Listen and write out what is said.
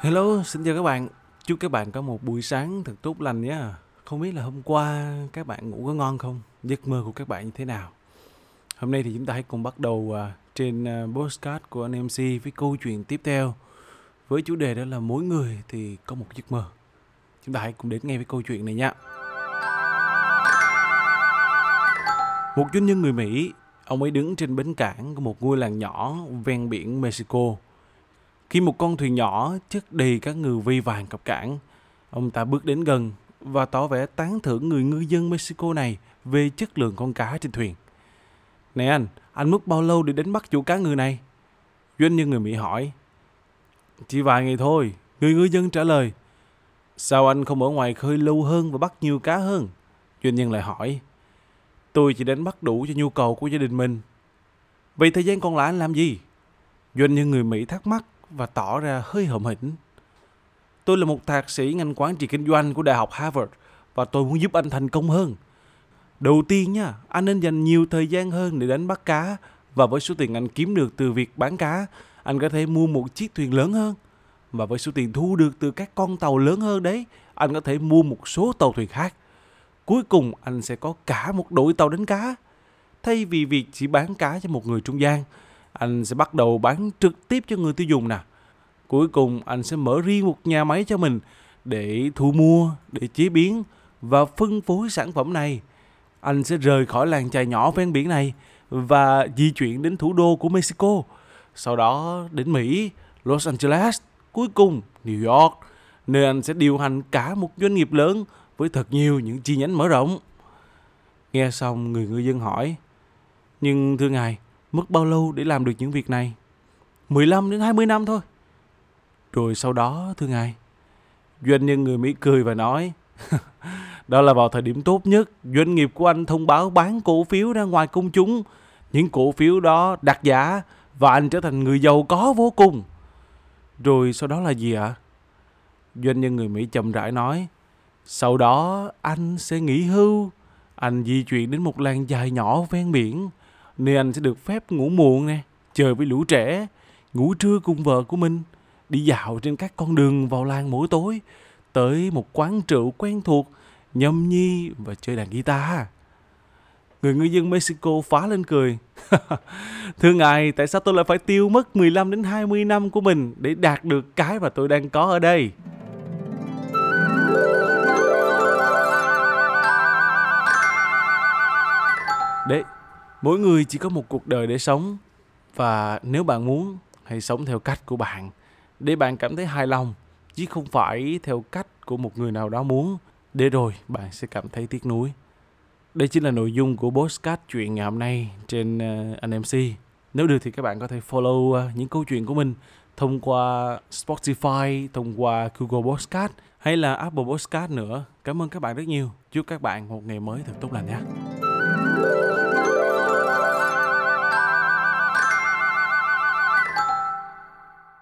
Hello, xin chào các bạn. Chúc các bạn có một buổi sáng thật tốt lành nhé. Không biết là hôm qua các bạn ngủ có ngon không? Giấc mơ của các bạn như thế nào? Hôm nay thì chúng ta hãy cùng bắt đầu à, trên à, postcard của anh MC với câu chuyện tiếp theo. Với chủ đề đó là mỗi người thì có một giấc mơ. Chúng ta hãy cùng đến nghe với câu chuyện này nha. Một doanh nhân người Mỹ, ông ấy đứng trên bến cảng của một ngôi làng nhỏ ven biển Mexico khi một con thuyền nhỏ chất đầy các ngư vi vàng cập cảng, ông ta bước đến gần và tỏ vẻ tán thưởng người ngư dân Mexico này về chất lượng con cá trên thuyền. Này anh, anh mất bao lâu để đánh bắt chủ cá ngừ này? Doanh nhân người Mỹ hỏi. Chỉ vài ngày thôi, người ngư dân trả lời. Sao anh không ở ngoài khơi lâu hơn và bắt nhiều cá hơn? Doanh nhân lại hỏi. Tôi chỉ đánh bắt đủ cho nhu cầu của gia đình mình. Vậy thời gian còn lại anh làm gì? Doanh nhân người Mỹ thắc mắc và tỏ ra hơi hậm hĩnh. Tôi là một thạc sĩ ngành quản trị kinh doanh của Đại học Harvard và tôi muốn giúp anh thành công hơn. Đầu tiên nha, anh nên dành nhiều thời gian hơn để đánh bắt cá và với số tiền anh kiếm được từ việc bán cá, anh có thể mua một chiếc thuyền lớn hơn. Và với số tiền thu được từ các con tàu lớn hơn đấy, anh có thể mua một số tàu thuyền khác. Cuối cùng anh sẽ có cả một đội tàu đánh cá. Thay vì việc chỉ bán cá cho một người trung gian, anh sẽ bắt đầu bán trực tiếp cho người tiêu dùng nè. Cuối cùng anh sẽ mở riêng một nhà máy cho mình để thu mua, để chế biến và phân phối sản phẩm này. Anh sẽ rời khỏi làng chài nhỏ ven biển này và di chuyển đến thủ đô của Mexico. Sau đó đến Mỹ, Los Angeles, cuối cùng New York, nơi anh sẽ điều hành cả một doanh nghiệp lớn với thật nhiều những chi nhánh mở rộng. Nghe xong người ngư dân hỏi, nhưng thưa ngài, Mất bao lâu để làm được những việc này? 15 đến 20 năm thôi. Rồi sau đó, thưa ngài, doanh nhân người Mỹ cười và nói, đó là vào thời điểm tốt nhất, doanh nghiệp của anh thông báo bán cổ phiếu ra ngoài công chúng. Những cổ phiếu đó đặt giá và anh trở thành người giàu có vô cùng. Rồi sau đó là gì ạ? Doanh nhân người Mỹ chậm rãi nói, sau đó anh sẽ nghỉ hưu. Anh di chuyển đến một làng dài nhỏ ven biển nơi anh sẽ được phép ngủ muộn nè, chơi với lũ trẻ, ngủ trưa cùng vợ của mình, đi dạo trên các con đường vào làng mỗi tối, tới một quán rượu quen thuộc, nhâm nhi và chơi đàn guitar. Người ngư dân Mexico phá lên cười. Thưa ngài, tại sao tôi lại phải tiêu mất 15 đến 20 năm của mình để đạt được cái mà tôi đang có ở đây? Đấy, mỗi người chỉ có một cuộc đời để sống và nếu bạn muốn hãy sống theo cách của bạn để bạn cảm thấy hài lòng chứ không phải theo cách của một người nào đó muốn để rồi bạn sẽ cảm thấy tiếc nuối đây chính là nội dung của postcard chuyện ngày hôm nay trên uh, anh MC nếu được thì các bạn có thể follow uh, những câu chuyện của mình thông qua Spotify, thông qua Google Podcast hay là Apple Podcast nữa. Cảm ơn các bạn rất nhiều. Chúc các bạn một ngày mới thật tốt lành nhé.